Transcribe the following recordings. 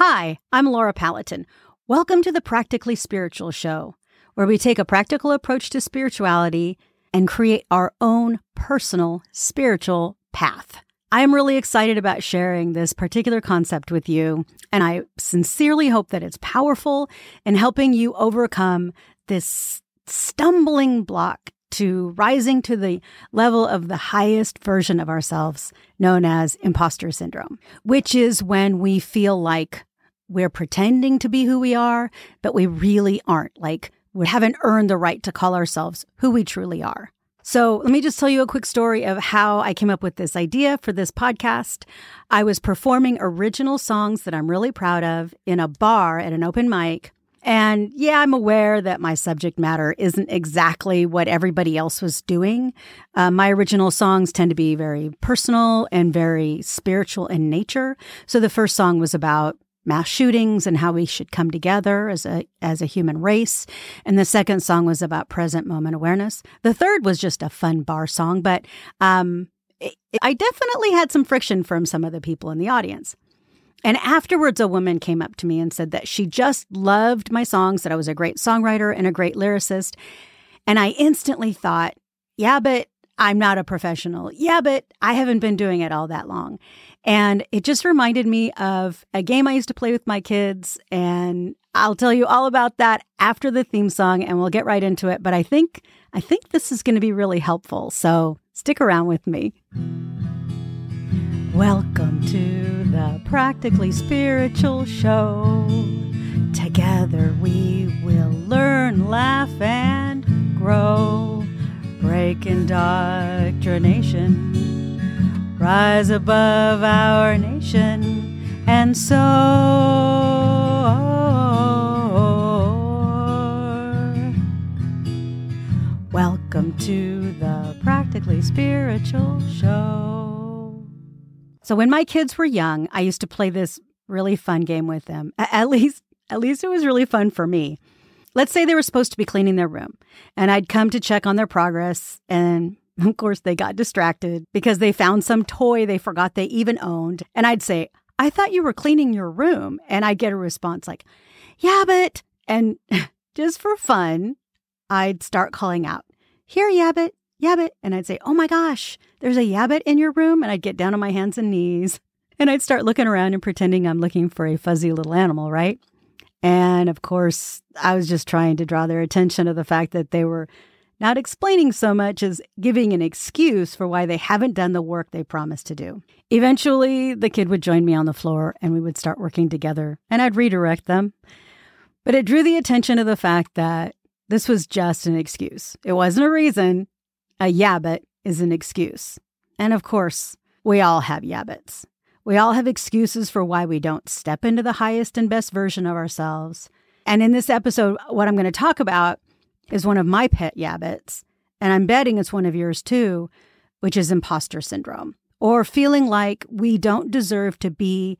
Hi, I'm Laura Paladin. Welcome to the Practically Spiritual Show, where we take a practical approach to spirituality and create our own personal spiritual path. I am really excited about sharing this particular concept with you, and I sincerely hope that it's powerful in helping you overcome this stumbling block to rising to the level of the highest version of ourselves known as imposter syndrome, which is when we feel like we're pretending to be who we are, but we really aren't. Like we haven't earned the right to call ourselves who we truly are. So, let me just tell you a quick story of how I came up with this idea for this podcast. I was performing original songs that I'm really proud of in a bar at an open mic. And yeah, I'm aware that my subject matter isn't exactly what everybody else was doing. Uh, my original songs tend to be very personal and very spiritual in nature. So the first song was about mass shootings and how we should come together as a as a human race. And the second song was about present moment awareness. The third was just a fun bar song, but um, it, I definitely had some friction from some of the people in the audience. And afterwards, a woman came up to me and said that she just loved my songs, that I was a great songwriter and a great lyricist. And I instantly thought, yeah, but I'm not a professional. Yeah, but I haven't been doing it all that long. And it just reminded me of a game I used to play with my kids. And I'll tell you all about that after the theme song and we'll get right into it. But I think, I think this is going to be really helpful. So stick around with me. Welcome to the Practically Spiritual Show. Together we will learn, laugh, and grow. Break indoctrination rise above our nation and soar. Welcome to the Practically Spiritual Show. So when my kids were young, I used to play this really fun game with them. At least at least it was really fun for me. Let's say they were supposed to be cleaning their room, and I'd come to check on their progress and Of course, they got distracted because they found some toy they forgot they even owned. And I'd say, I thought you were cleaning your room. And I'd get a response like, Yeah, but, and just for fun, I'd start calling out, Here, Yabut, Yabut. And I'd say, Oh my gosh, there's a Yabut in your room. And I'd get down on my hands and knees and I'd start looking around and pretending I'm looking for a fuzzy little animal, right? And of course, I was just trying to draw their attention to the fact that they were not explaining so much as giving an excuse for why they haven't done the work they promised to do. Eventually, the kid would join me on the floor and we would start working together, and I'd redirect them. But it drew the attention of the fact that this was just an excuse. It wasn't a reason. A yabut is an excuse. And of course, we all have yabuts. We all have excuses for why we don't step into the highest and best version of ourselves. And in this episode, what I'm going to talk about is one of my pet yabuts, and I'm betting it's one of yours too, which is imposter syndrome, or feeling like we don't deserve to be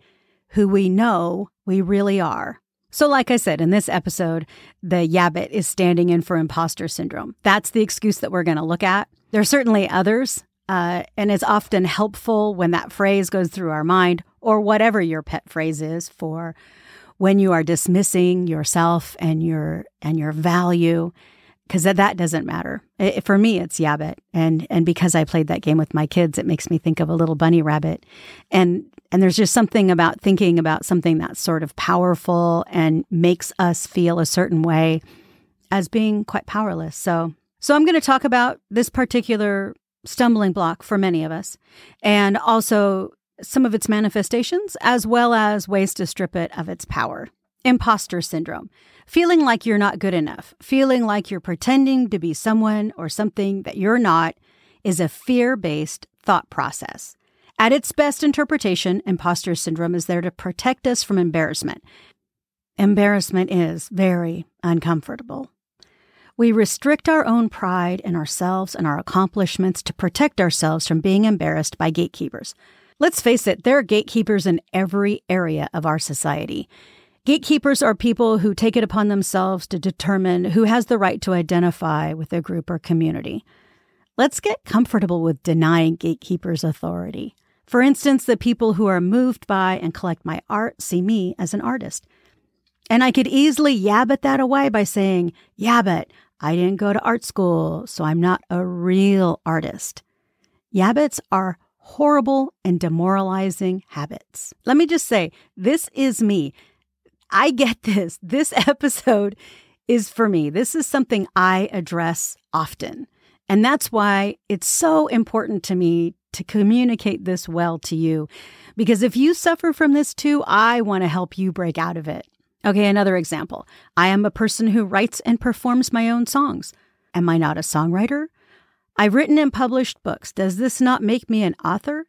who we know we really are. So, like I said, in this episode, the yabut is standing in for imposter syndrome. That's the excuse that we're going to look at. There are certainly others, uh, and it's often helpful when that phrase goes through our mind, or whatever your pet phrase is for when you are dismissing yourself and your and your value because that, that doesn't matter. It, for me, it's Yabut, and and because I played that game with my kids, it makes me think of a little bunny rabbit, and and there's just something about thinking about something that's sort of powerful and makes us feel a certain way as being quite powerless. So so I'm going to talk about this particular stumbling block for many of us, and also some of its manifestations, as well as ways to strip it of its power. Imposter syndrome feeling like you're not good enough, feeling like you're pretending to be someone or something that you're not, is a fear based thought process. At its best interpretation, imposter syndrome is there to protect us from embarrassment. Embarrassment is very uncomfortable. We restrict our own pride in ourselves and our accomplishments to protect ourselves from being embarrassed by gatekeepers. Let's face it, there are gatekeepers in every area of our society. Gatekeepers are people who take it upon themselves to determine who has the right to identify with a group or community. Let's get comfortable with denying gatekeepers' authority. For instance, the people who are moved by and collect my art see me as an artist. And I could easily yab yabut that away by saying, yeah, but I didn't go to art school, so I'm not a real artist. Yabuts are horrible and demoralizing habits. Let me just say, this is me. I get this. This episode is for me. This is something I address often. And that's why it's so important to me to communicate this well to you. Because if you suffer from this too, I want to help you break out of it. Okay, another example. I am a person who writes and performs my own songs. Am I not a songwriter? I've written and published books. Does this not make me an author?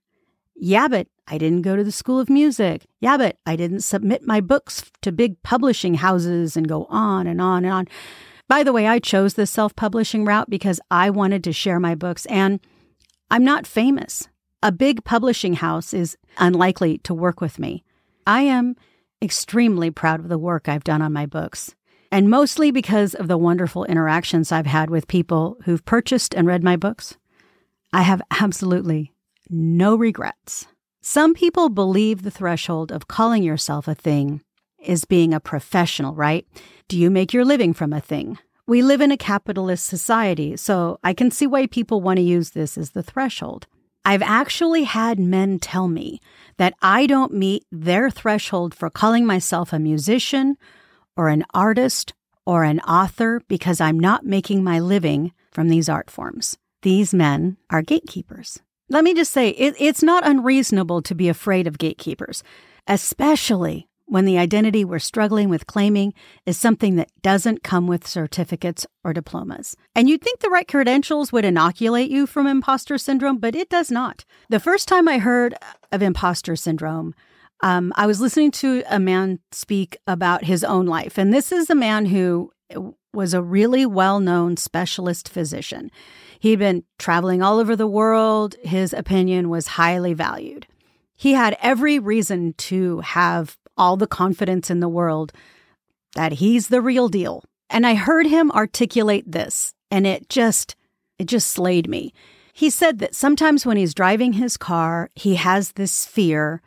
Yeah, but I didn't go to the school of music. Yeah, but I didn't submit my books to big publishing houses and go on and on and on. By the way, I chose the self publishing route because I wanted to share my books and I'm not famous. A big publishing house is unlikely to work with me. I am extremely proud of the work I've done on my books, and mostly because of the wonderful interactions I've had with people who've purchased and read my books. I have absolutely no regrets. Some people believe the threshold of calling yourself a thing is being a professional, right? Do you make your living from a thing? We live in a capitalist society, so I can see why people want to use this as the threshold. I've actually had men tell me that I don't meet their threshold for calling myself a musician or an artist or an author because I'm not making my living from these art forms. These men are gatekeepers. Let me just say, it, it's not unreasonable to be afraid of gatekeepers, especially when the identity we're struggling with claiming is something that doesn't come with certificates or diplomas. And you'd think the right credentials would inoculate you from imposter syndrome, but it does not. The first time I heard of imposter syndrome, um, I was listening to a man speak about his own life. And this is a man who was a really well known specialist physician. He'd been traveling all over the world, his opinion was highly valued. He had every reason to have all the confidence in the world that he's the real deal. And I heard him articulate this, and it just, it just slayed me. He said that sometimes when he's driving his car, he has this fear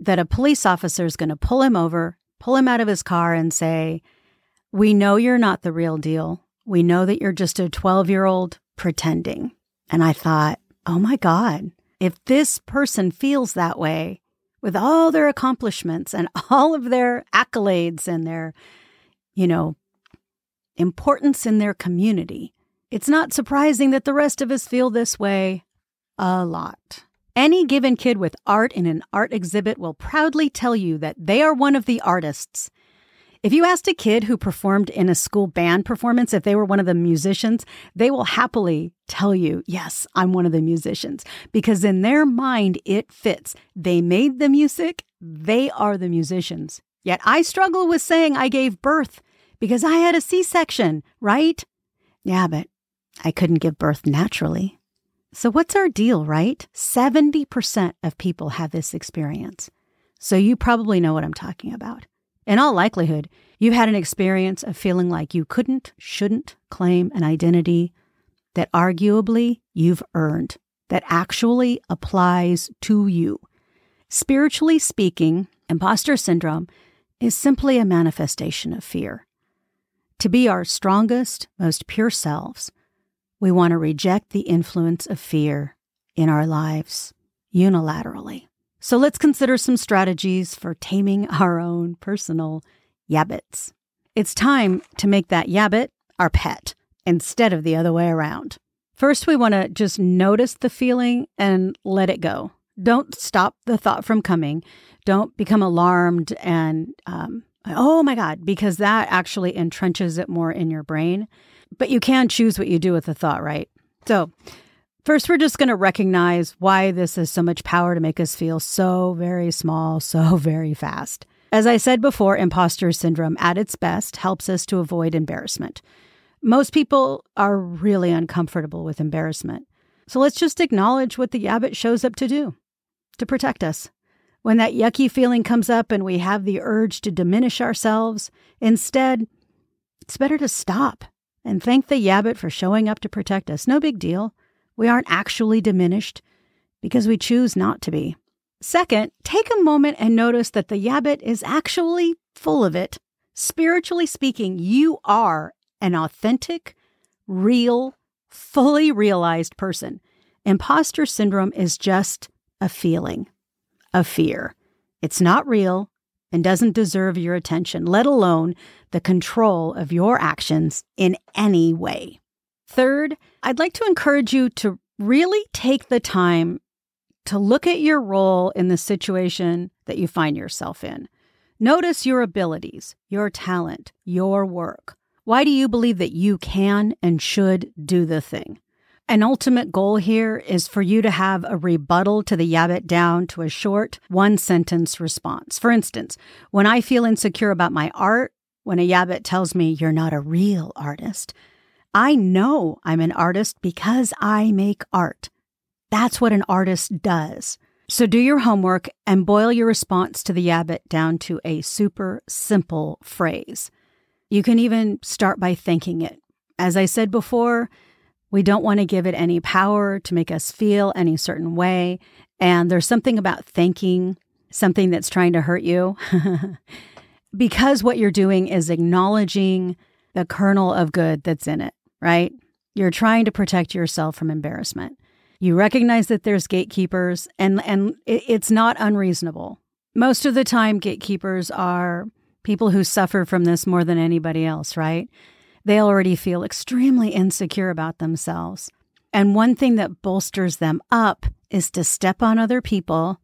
that a police officer is going to pull him over, pull him out of his car, and say, We know you're not the real deal. We know that you're just a 12 year old pretending. And I thought, Oh my God, if this person feels that way, with all their accomplishments and all of their accolades and their, you know, importance in their community, it's not surprising that the rest of us feel this way a lot. Any given kid with art in an art exhibit will proudly tell you that they are one of the artists if you asked a kid who performed in a school band performance if they were one of the musicians, they will happily tell you, Yes, I'm one of the musicians, because in their mind it fits. They made the music, they are the musicians. Yet I struggle with saying I gave birth because I had a C section, right? Yeah, but I couldn't give birth naturally. So, what's our deal, right? 70% of people have this experience. So, you probably know what I'm talking about. In all likelihood, you've had an experience of feeling like you couldn't, shouldn't claim an identity that arguably you've earned, that actually applies to you. Spiritually speaking, imposter syndrome is simply a manifestation of fear. To be our strongest, most pure selves, we want to reject the influence of fear in our lives unilaterally. So let's consider some strategies for taming our own personal yabuts. It's time to make that yabut our pet instead of the other way around. First, we want to just notice the feeling and let it go. Don't stop the thought from coming. Don't become alarmed and, um, oh my God, because that actually entrenches it more in your brain. But you can choose what you do with the thought, right? So, First, we're just going to recognize why this has so much power to make us feel so very small, so very fast. As I said before, imposter syndrome at its best helps us to avoid embarrassment. Most people are really uncomfortable with embarrassment. So let's just acknowledge what the yabut shows up to do to protect us. When that yucky feeling comes up and we have the urge to diminish ourselves, instead, it's better to stop and thank the yabut for showing up to protect us. No big deal. We aren't actually diminished. because we choose not to be. Second, take a moment and notice that the yabut is actually full of it. Spiritually speaking, you are an authentic, real, fully realized person. Imposter syndrome is just a feeling, a fear. It's not real and doesn't deserve your attention, let alone the control of your actions in any way. Third, I'd like to encourage you to really take the time to look at your role in the situation that you find yourself in. Notice your abilities, your talent, your work. Why do you believe that you can and should do the thing? An ultimate goal here is for you to have a rebuttal to the yabut down to a short, one sentence response. For instance, when I feel insecure about my art, when a yabut tells me you're not a real artist, I know I'm an artist because I make art. That's what an artist does. So do your homework and boil your response to the yabut down to a super simple phrase. You can even start by thanking it. As I said before, we don't want to give it any power to make us feel any certain way. And there's something about thanking something that's trying to hurt you because what you're doing is acknowledging the kernel of good that's in it, right? You're trying to protect yourself from embarrassment. You recognize that there's gatekeepers and and it's not unreasonable. Most of the time gatekeepers are people who suffer from this more than anybody else, right? they already feel extremely insecure about themselves. And one thing that bolsters them up is to step on other people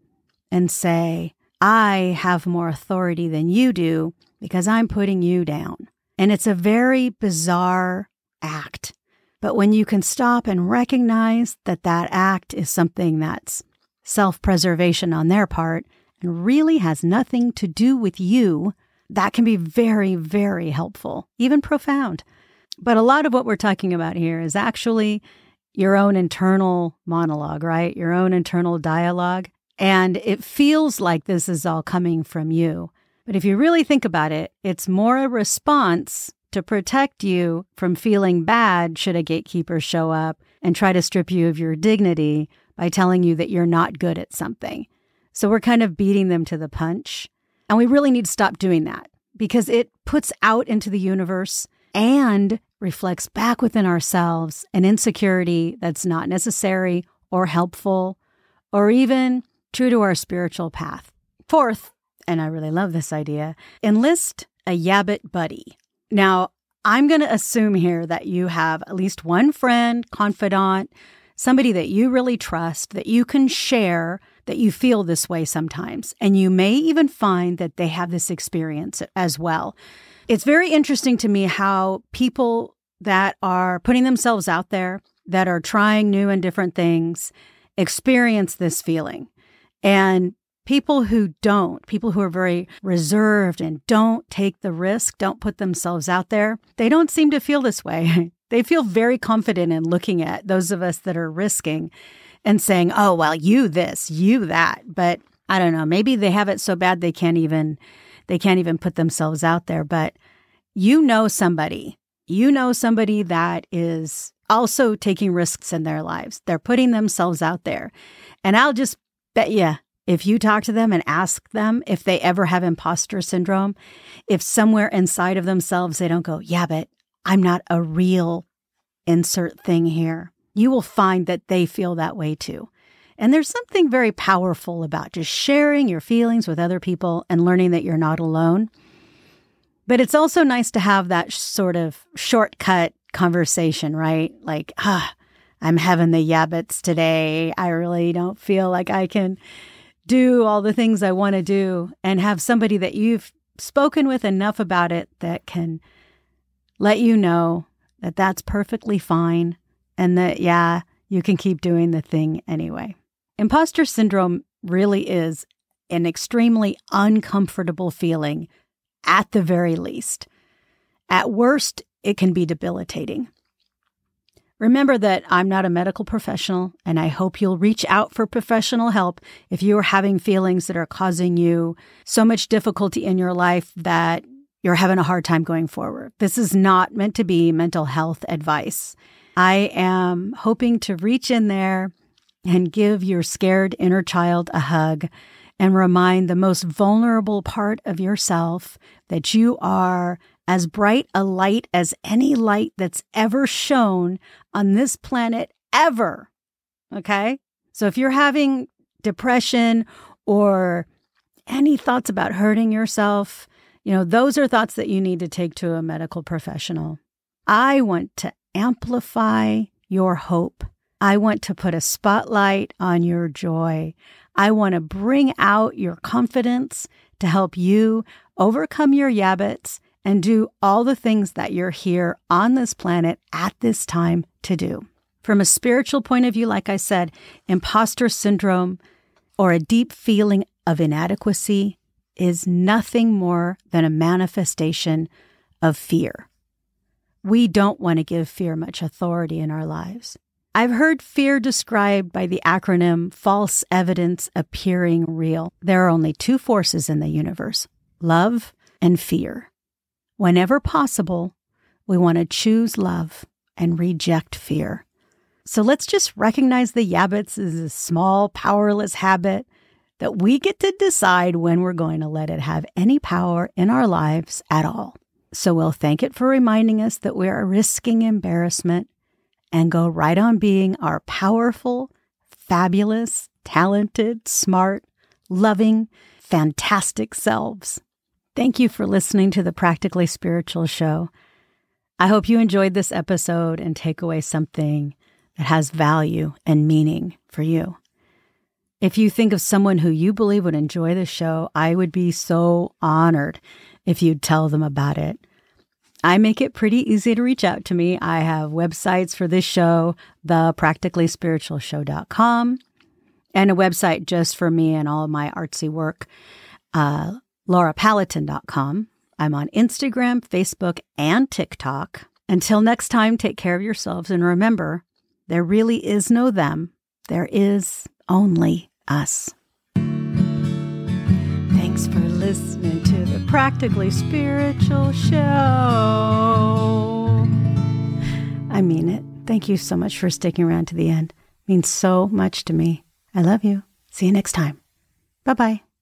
and say, I have more authority than you do because I'm putting you down. And it's a very bizarre act. But when you can stop and recognize that that act is something that's self preservation on their part and really has nothing to do with you, that can be very, very helpful, even profound. But a lot of what we're talking about here is actually your own internal monologue, right? Your own internal dialogue. And it feels like this is all coming from you. But if you really think about it, it's more a response to protect you from feeling bad should a gatekeeper show up and try to strip you of your dignity by telling you that you're not good at something. So we're kind of beating them to the punch. And we really need to stop doing that because it puts out into the universe and reflects back within ourselves an insecurity that's not necessary or helpful or even true to our spiritual path. Fourth, and I really love this idea, enlist a Yabut buddy. Now, I'm going to assume here that you have at least one friend, confidant, somebody that you really trust, that you can share that you feel this way sometimes. And you may even find that they have this experience as well. It's very interesting to me how people that are putting themselves out there, that are trying new and different things, experience this feeling. And people who don't, people who are very reserved and don't take the risk, don't put themselves out there, they don't seem to feel this way. they feel very confident in looking at those of us that are risking and saying, oh, well, you this, you that. But I don't know, maybe they have it so bad they can't even they can't even put themselves out there. But you know somebody, you know somebody that is also taking risks in their lives. They're putting themselves out there. And I'll just bet you, if you talk to them and ask them if they ever have imposter syndrome, if somewhere inside of themselves they don't go, yeah, but I'm not a real insert thing here, you will find that they feel that way too. And there's something very powerful about just sharing your feelings with other people and learning that you're not alone. But it's also nice to have that sort of shortcut conversation, right? Like, ah, I'm having the yabuts today. I really don't feel like I can do all the things I want to do and have somebody that you've spoken with enough about it that can let you know that that's perfectly fine and that, yeah, you can keep doing the thing anyway. Imposter syndrome really is an extremely uncomfortable feeling at the very least. At worst, it can be debilitating. Remember that I'm not a medical professional, and I hope you'll reach out for professional help if you are having feelings that are causing you so much difficulty in your life that you're having a hard time going forward. This is not meant to be mental health advice. I am hoping to reach in there and give your scared inner child a hug and remind the most vulnerable part of yourself that you are as bright a light as any light that's ever shone on this planet ever. Okay? So if you're having depression or any thoughts about hurting yourself, you know, those are thoughts that you need to take to a medical professional. I want to amplify your hope. I want to put a spotlight on your joy. I want to bring out your confidence to help you overcome your yabuts and do all the things that you're here on this planet at this time to do. From a spiritual point of view, like I said, imposter syndrome or a deep feeling of inadequacy is nothing more than a manifestation of fear. We don't want to give fear much authority in our lives. I've heard fear described by the acronym false evidence appearing real. There are only two forces in the universe love and fear. Whenever possible, we want to choose love and reject fear. So let's just recognize the yabuts as a small, powerless habit that we get to decide when we're going to let it have any power in our lives at all. So we'll thank it for reminding us that we are risking embarrassment and go right on being our powerful, fabulous, talented, smart, loving, fantastic selves. Thank you for listening to the Practically Spiritual Show. I hope you enjoyed this episode and take away something that has value and meaning for you. If you think of someone who you believe would enjoy the show, I would be so honored if you'd tell them about it. I make it pretty easy to reach out to me. I have websites for this show, thepracticallyspiritualshow.com, and a website just for me and all my artsy work, uh, laurapaladin.com. I'm on Instagram, Facebook, and TikTok. Until next time, take care of yourselves and remember, there really is no them. There is only us. Thanks for listening to the Practically Spiritual Show. I mean it. Thank you so much for sticking around to the end. It means so much to me. I love you. See you next time. Bye bye.